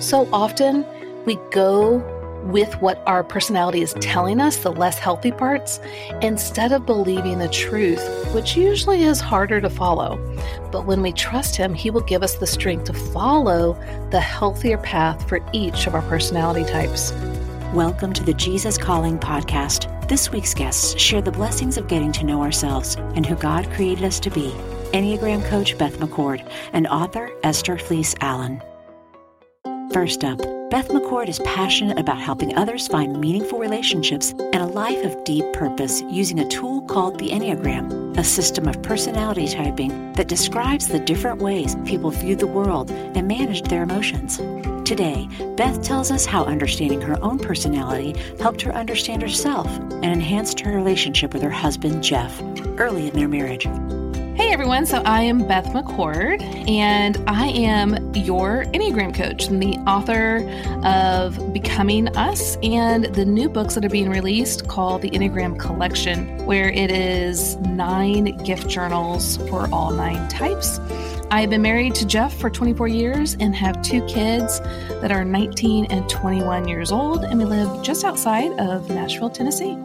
So often we go with what our personality is telling us, the less healthy parts, instead of believing the truth, which usually is harder to follow. But when we trust Him, He will give us the strength to follow the healthier path for each of our personality types. Welcome to the Jesus Calling podcast. This week's guests share the blessings of getting to know ourselves and who God created us to be. Enneagram coach Beth McCord and author Esther Fleece Allen. First up, Beth McCord is passionate about helping others find meaningful relationships and a life of deep purpose using a tool called the Enneagram, a system of personality typing that describes the different ways people view the world and manage their emotions. Today, Beth tells us how understanding her own personality helped her understand herself and enhanced her relationship with her husband, Jeff, early in their marriage. Hey everyone, so I am Beth McCord, and I am your Enneagram coach and the author of Becoming Us and the new books that are being released called the Enneagram Collection, where it is nine gift journals for all nine types. I've been married to Jeff for 24 years and have two kids that are 19 and 21 years old, and we live just outside of Nashville, Tennessee.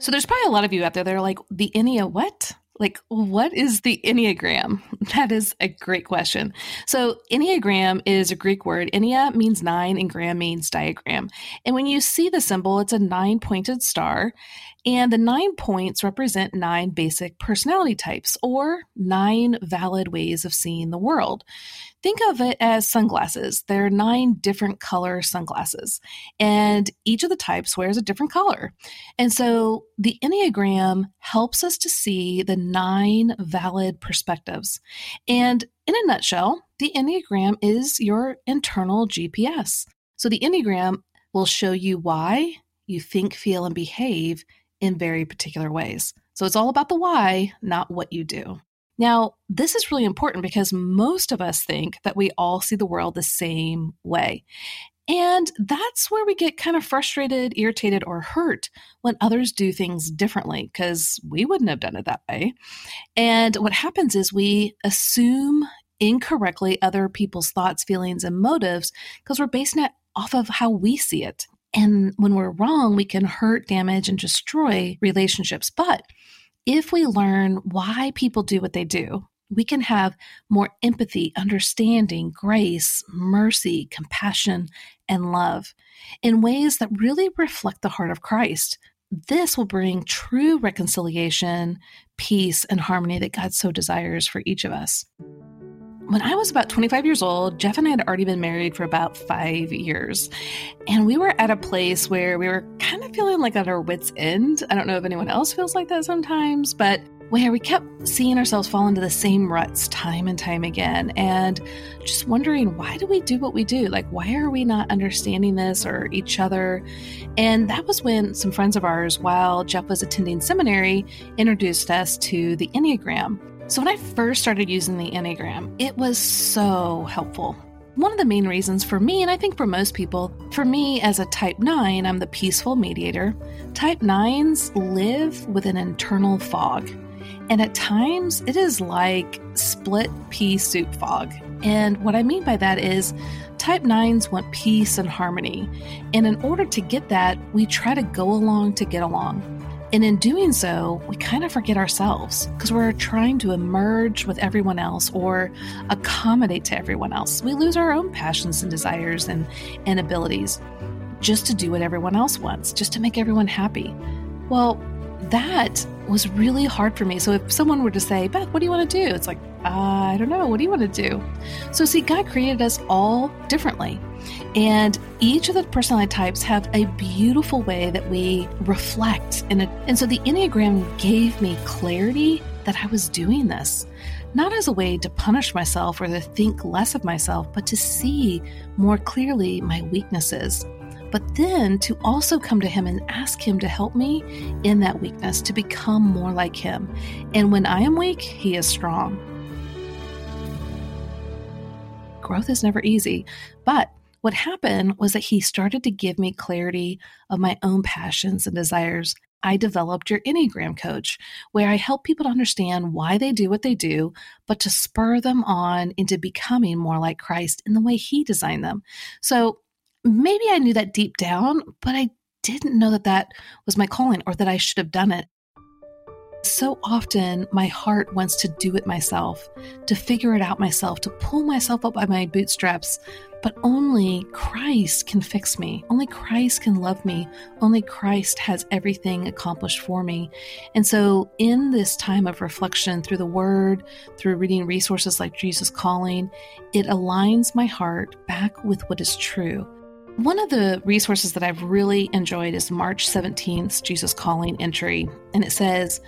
So there's probably a lot of you out there that are like, the Ennea what? Like, what is the Enneagram? That is a great question. So, Enneagram is a Greek word. Ennea means nine, and gram means diagram. And when you see the symbol, it's a nine pointed star. And the nine points represent nine basic personality types or nine valid ways of seeing the world. Think of it as sunglasses. There are nine different color sunglasses, and each of the types wears a different color. And so the Enneagram helps us to see the nine valid perspectives. And in a nutshell, the Enneagram is your internal GPS. So the Enneagram will show you why you think, feel, and behave in very particular ways. So it's all about the why, not what you do. Now, this is really important because most of us think that we all see the world the same way. And that's where we get kind of frustrated, irritated, or hurt when others do things differently because we wouldn't have done it that way. And what happens is we assume incorrectly other people's thoughts, feelings, and motives because we're basing it off of how we see it. And when we're wrong, we can hurt, damage, and destroy relationships. But if we learn why people do what they do, we can have more empathy, understanding, grace, mercy, compassion, and love in ways that really reflect the heart of Christ. This will bring true reconciliation, peace, and harmony that God so desires for each of us when I was about 25 years old, Jeff and I had already been married for about five years. And we were at a place where we were kind of feeling like at our wits' end. I don't know if anyone else feels like that sometimes, but where we kept seeing ourselves fall into the same ruts time and time again and just wondering why do we do what we do like why are we not understanding this or each other and that was when some friends of ours while jeff was attending seminary introduced us to the enneagram so, when I first started using the Enneagram, it was so helpful. One of the main reasons for me, and I think for most people, for me as a type 9, I'm the peaceful mediator. Type 9s live with an internal fog. And at times, it is like split pea soup fog. And what I mean by that is, type 9s want peace and harmony. And in order to get that, we try to go along to get along. And in doing so, we kind of forget ourselves because we're trying to emerge with everyone else or accommodate to everyone else. We lose our own passions and desires and, and abilities just to do what everyone else wants, just to make everyone happy. Well, that was really hard for me. So if someone were to say, Beth, what do you want to do? It's like, uh, I don't know. What do you want to do? So, see, God created us all differently. And each of the personality types have a beautiful way that we reflect. And, and so the Enneagram gave me clarity that I was doing this, not as a way to punish myself or to think less of myself, but to see more clearly my weaknesses. But then to also come to Him and ask Him to help me in that weakness, to become more like Him. And when I am weak, He is strong. Growth is never easy, but what happened was that he started to give me clarity of my own passions and desires. I developed your Enneagram coach, where I help people to understand why they do what they do, but to spur them on into becoming more like Christ in the way He designed them. So maybe I knew that deep down, but I didn't know that that was my calling or that I should have done it. So often, my heart wants to do it myself, to figure it out myself, to pull myself up by my bootstraps. But only Christ can fix me. Only Christ can love me. Only Christ has everything accomplished for me. And so, in this time of reflection through the Word, through reading resources like Jesus Calling, it aligns my heart back with what is true. One of the resources that I've really enjoyed is March 17th, Jesus Calling entry. And it says,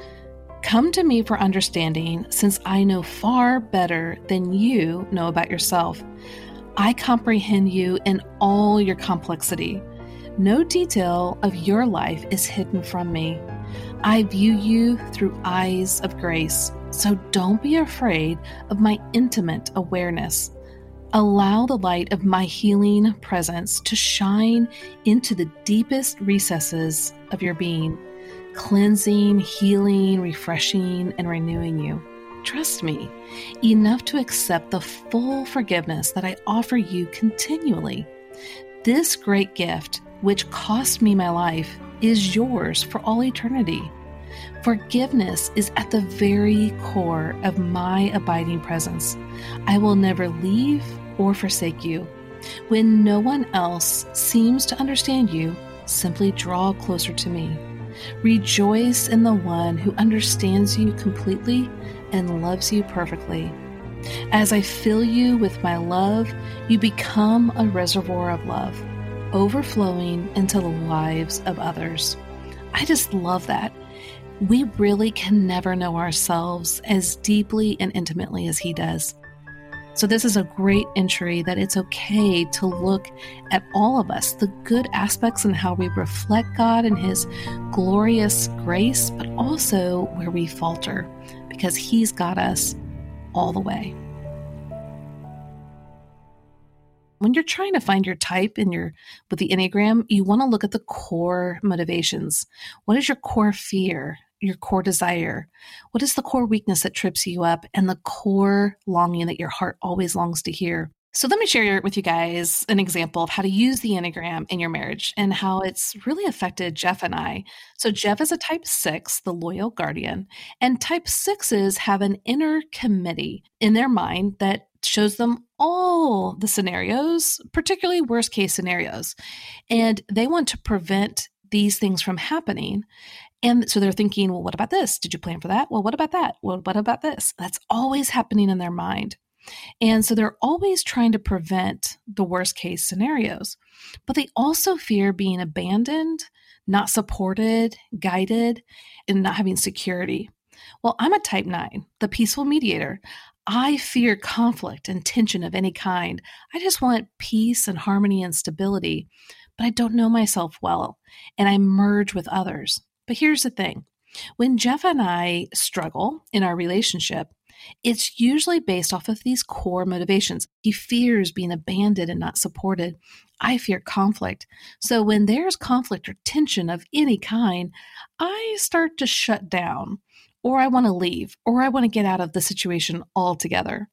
Come to me for understanding, since I know far better than you know about yourself. I comprehend you in all your complexity. No detail of your life is hidden from me. I view you through eyes of grace, so don't be afraid of my intimate awareness. Allow the light of my healing presence to shine into the deepest recesses of your being cleansing, healing, refreshing, and renewing you. Trust me, enough to accept the full forgiveness that I offer you continually. This great gift, which cost me my life, is yours for all eternity. Forgiveness is at the very core of my abiding presence. I will never leave or forsake you. When no one else seems to understand you, simply draw closer to me. Rejoice in the one who understands you completely and loves you perfectly. As I fill you with my love, you become a reservoir of love, overflowing into the lives of others. I just love that. We really can never know ourselves as deeply and intimately as He does. So, this is a great entry that it's okay to look at all of us, the good aspects and how we reflect God and His glorious grace, but also where we falter because He's got us all the way. When you're trying to find your type in your with the Enneagram, you want to look at the core motivations. What is your core fear? Your core desire? What is the core weakness that trips you up and the core longing that your heart always longs to hear? So, let me share with you guys an example of how to use the Enneagram in your marriage and how it's really affected Jeff and I. So, Jeff is a type six, the loyal guardian, and type sixes have an inner committee in their mind that shows them all the scenarios, particularly worst case scenarios. And they want to prevent these things from happening. And so they're thinking, well, what about this? Did you plan for that? Well, what about that? Well, what about this? That's always happening in their mind. And so they're always trying to prevent the worst case scenarios. But they also fear being abandoned, not supported, guided, and not having security. Well, I'm a type nine, the peaceful mediator. I fear conflict and tension of any kind. I just want peace and harmony and stability, but I don't know myself well, and I merge with others. But here's the thing when Jeff and I struggle in our relationship, it's usually based off of these core motivations. He fears being abandoned and not supported. I fear conflict. So when there's conflict or tension of any kind, I start to shut down, or I want to leave, or I want to get out of the situation altogether.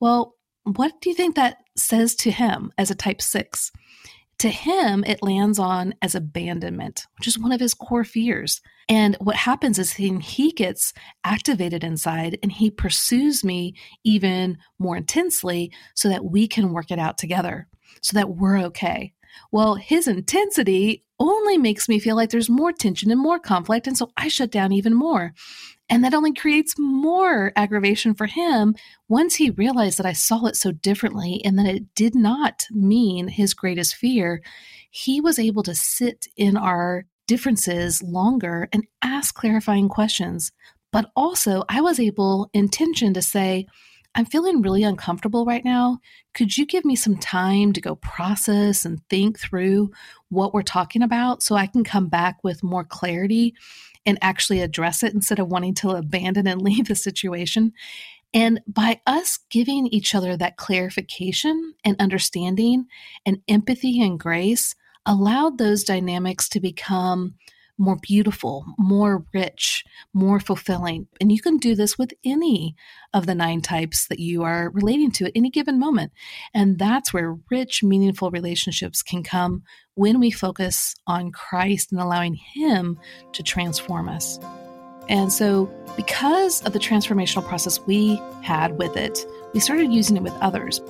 Well, what do you think that says to him as a type six? To him, it lands on as abandonment, which is one of his core fears. And what happens is he, he gets activated inside and he pursues me even more intensely so that we can work it out together, so that we're okay. Well, his intensity only makes me feel like there's more tension and more conflict. And so I shut down even more. And that only creates more aggravation for him once he realized that I saw it so differently and that it did not mean his greatest fear. He was able to sit in our differences longer and ask clarifying questions. But also, I was able, intention, to say, I'm feeling really uncomfortable right now. Could you give me some time to go process and think through what we're talking about so I can come back with more clarity and actually address it instead of wanting to abandon and leave the situation. And by us giving each other that clarification and understanding and empathy and grace, allowed those dynamics to become more beautiful, more rich, more fulfilling. And you can do this with any of the nine types that you are relating to at any given moment. And that's where rich, meaningful relationships can come when we focus on Christ and allowing Him to transform us. And so, because of the transformational process we had with it, we started using it with others.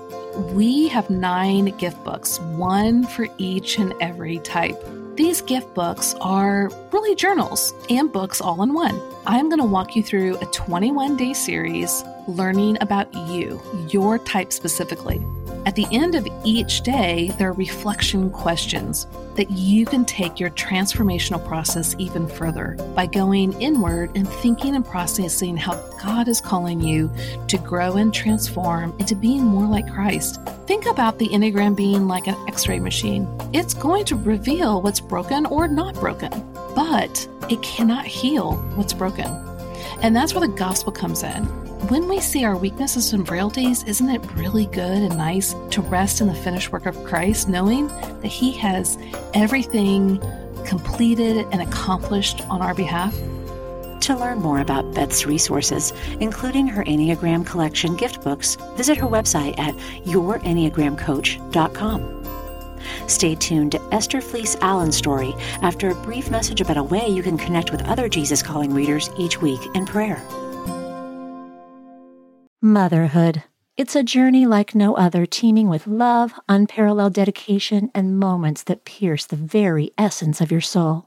We have nine gift books, one for each and every type. These gift books are really journals and books all in one. I'm going to walk you through a 21 day series learning about you, your type specifically. At the end of each day, there are reflection questions that you can take your transformational process even further by going inward and thinking and processing how God is calling you to grow and transform into being more like Christ. Think about the Enneagram being like an x ray machine. It's going to reveal what's broken or not broken, but it cannot heal what's broken. And that's where the gospel comes in when we see our weaknesses and frailties, isn't it really good and nice to rest in the finished work of Christ, knowing that He has everything completed and accomplished on our behalf? To learn more about Beth's resources, including her Enneagram Collection gift books, visit her website at yourenneagramcoach.com. Stay tuned to Esther Fleece Allen's story after a brief message about a way you can connect with other Jesus Calling readers each week in prayer. Motherhood. It's a journey like no other, teeming with love, unparalleled dedication, and moments that pierce the very essence of your soul.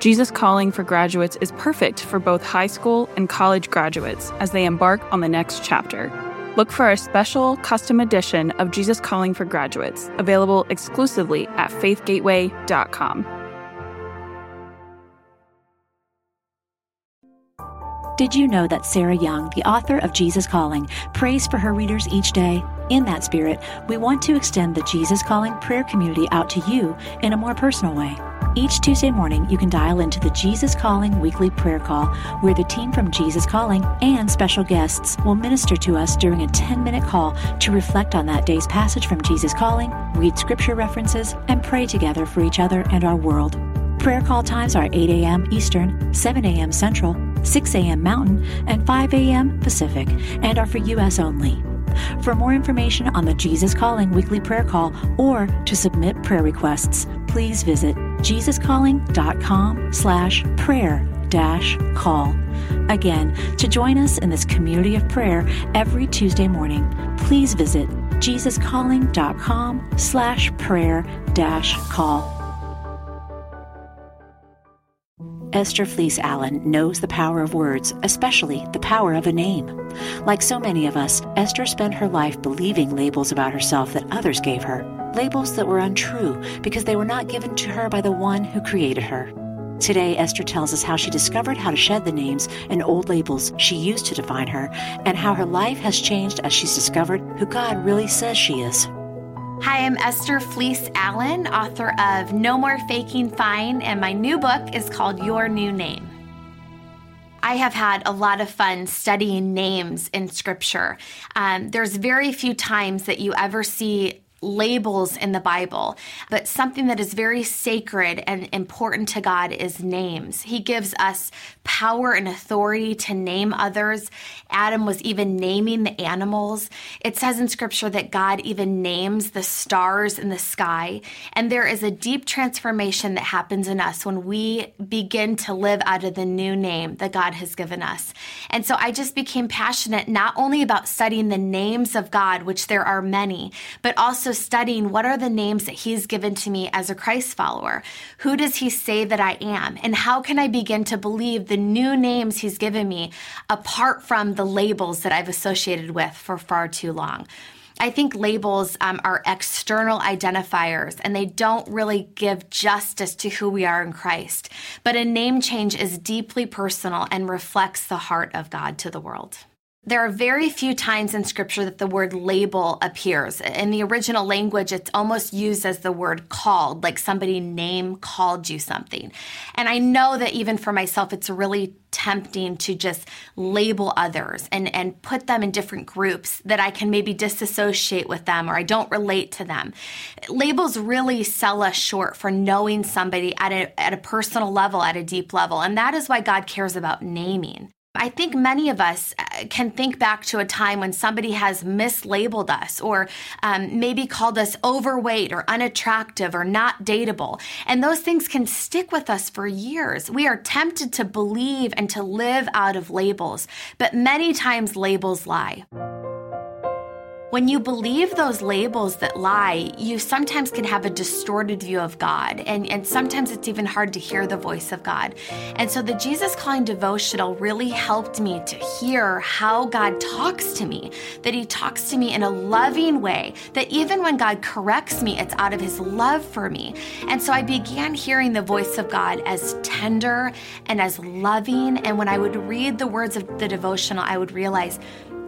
Jesus Calling for Graduates is perfect for both high school and college graduates as they embark on the next chapter. Look for a special custom edition of Jesus Calling for Graduates, available exclusively at faithgateway.com. Did you know that Sarah Young, the author of Jesus Calling, prays for her readers each day? In that spirit, we want to extend the Jesus Calling prayer community out to you in a more personal way. Each Tuesday morning, you can dial into the Jesus Calling weekly prayer call, where the team from Jesus Calling and special guests will minister to us during a 10 minute call to reflect on that day's passage from Jesus Calling, read scripture references, and pray together for each other and our world. Prayer call times are 8 a.m. Eastern, 7 a.m. Central, 6 a.m. Mountain, and 5 a.m. Pacific, and are for U.S. only. For more information on the Jesus Calling weekly prayer call or to submit prayer requests, please visit jesuscalling.com slash prayer dash call. Again, to join us in this community of prayer every Tuesday morning, please visit jesuscalling.com slash prayer dash call. Esther Fleece Allen knows the power of words, especially the power of a name. Like so many of us, Esther spent her life believing labels about herself that others gave her, labels that were untrue because they were not given to her by the one who created her. Today, Esther tells us how she discovered how to shed the names and old labels she used to define her, and how her life has changed as she's discovered who God really says she is. Hi, I'm Esther Fleece Allen, author of No More Faking Fine, and my new book is called Your New Name. I have had a lot of fun studying names in scripture. Um, there's very few times that you ever see labels in the Bible, but something that is very sacred and important to God is names. He gives us power and authority to name others. Adam was even naming the animals. It says in scripture that God even names the stars in the sky. And there is a deep transformation that happens in us when we begin to live out of the new name that God has given us. And so I just became passionate not only about studying the names of God, which there are many, but also studying what are the names that He's given to me as a Christ follower. Who does He say that I am? And how can I begin to believe the new names He's given me apart from the labels that I've associated with for far too long? I think labels um, are external identifiers and they don't really give justice to who we are in Christ. But a name change is deeply personal and reflects the heart of God to the world. There are very few times in scripture that the word label appears. In the original language, it's almost used as the word called, like somebody name called you something. And I know that even for myself, it's really tempting to just label others and, and put them in different groups that I can maybe disassociate with them or I don't relate to them. Labels really sell us short for knowing somebody at a, at a personal level, at a deep level. And that is why God cares about naming. I think many of us uh, can think back to a time when somebody has mislabeled us or um, maybe called us overweight or unattractive or not dateable. And those things can stick with us for years. We are tempted to believe and to live out of labels, but many times labels lie. When you believe those labels that lie, you sometimes can have a distorted view of God, and, and sometimes it's even hard to hear the voice of God. And so the Jesus Calling devotional really helped me to hear how God talks to me, that He talks to me in a loving way, that even when God corrects me, it's out of His love for me. And so I began hearing the voice of God as tender and as loving. And when I would read the words of the devotional, I would realize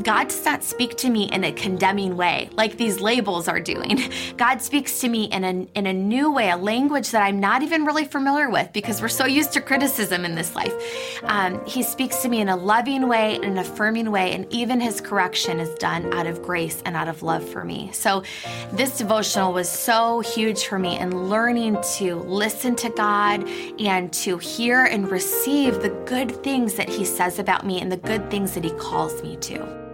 God does not speak to me in a condemning way like these labels are doing. God speaks to me in a, in a new way, a language that I'm not even really familiar with because we're so used to criticism in this life. Um, he speaks to me in a loving way, in an affirming way, and even his correction is done out of grace and out of love for me. So, this devotional was so huge for me in learning to listen to God and to hear and receive the good things that he says about me and the good things that he calls me to.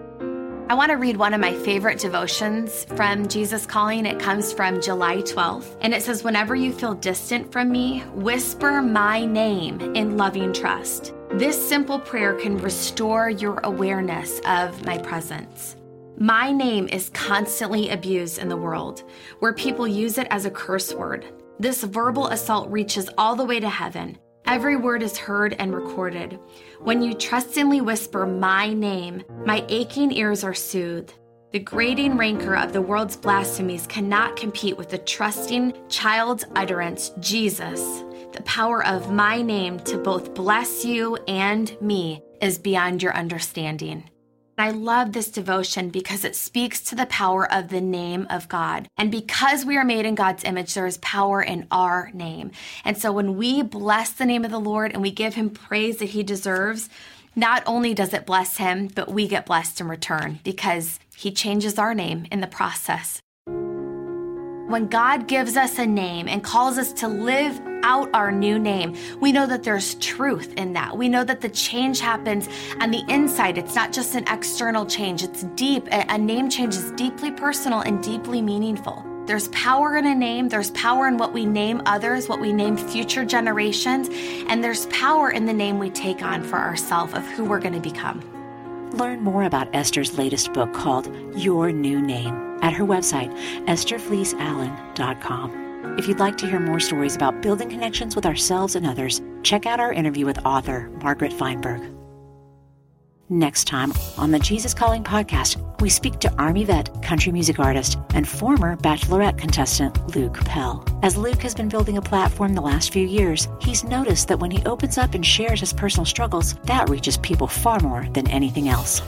I want to read one of my favorite devotions from Jesus Calling. It comes from July 12th, and it says, Whenever you feel distant from me, whisper my name in loving trust. This simple prayer can restore your awareness of my presence. My name is constantly abused in the world, where people use it as a curse word. This verbal assault reaches all the way to heaven. Every word is heard and recorded. When you trustingly whisper my name, my aching ears are soothed. The grating rancor of the world's blasphemies cannot compete with the trusting child's utterance, Jesus. The power of my name to both bless you and me is beyond your understanding. I love this devotion because it speaks to the power of the name of God. And because we are made in God's image, there is power in our name. And so when we bless the name of the Lord and we give him praise that he deserves, not only does it bless him, but we get blessed in return because he changes our name in the process. When God gives us a name and calls us to live out our new name, we know that there's truth in that. We know that the change happens on the inside. It's not just an external change, it's deep. A name change is deeply personal and deeply meaningful. There's power in a name, there's power in what we name others, what we name future generations, and there's power in the name we take on for ourselves of who we're going to become. Learn more about Esther's latest book called Your New Name at her website, estherfleeceallen.com. If you'd like to hear more stories about building connections with ourselves and others, check out our interview with author Margaret Feinberg. Next time on the Jesus Calling podcast, we speak to Army vet, country music artist, and former Bachelorette contestant Luke Pell. As Luke has been building a platform the last few years, he's noticed that when he opens up and shares his personal struggles, that reaches people far more than anything else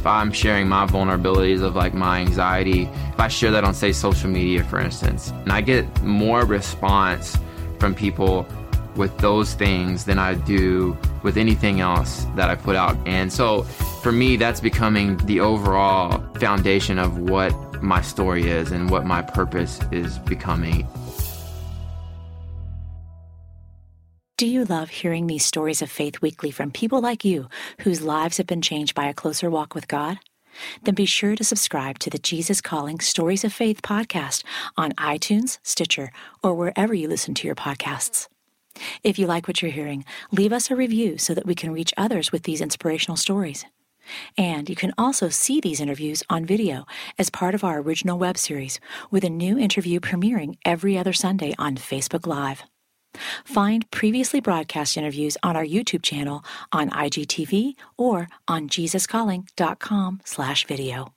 if I'm sharing my vulnerabilities of like my anxiety, if I share that on say social media for instance, and I get more response from people with those things than I do with anything else that I put out. And so for me that's becoming the overall foundation of what my story is and what my purpose is becoming. Do you love hearing these stories of faith weekly from people like you whose lives have been changed by a closer walk with God? Then be sure to subscribe to the Jesus Calling Stories of Faith podcast on iTunes, Stitcher, or wherever you listen to your podcasts. If you like what you're hearing, leave us a review so that we can reach others with these inspirational stories. And you can also see these interviews on video as part of our original web series, with a new interview premiering every other Sunday on Facebook Live. Find previously broadcast interviews on our YouTube channel on IGTV or on jesuscalling.com slash video.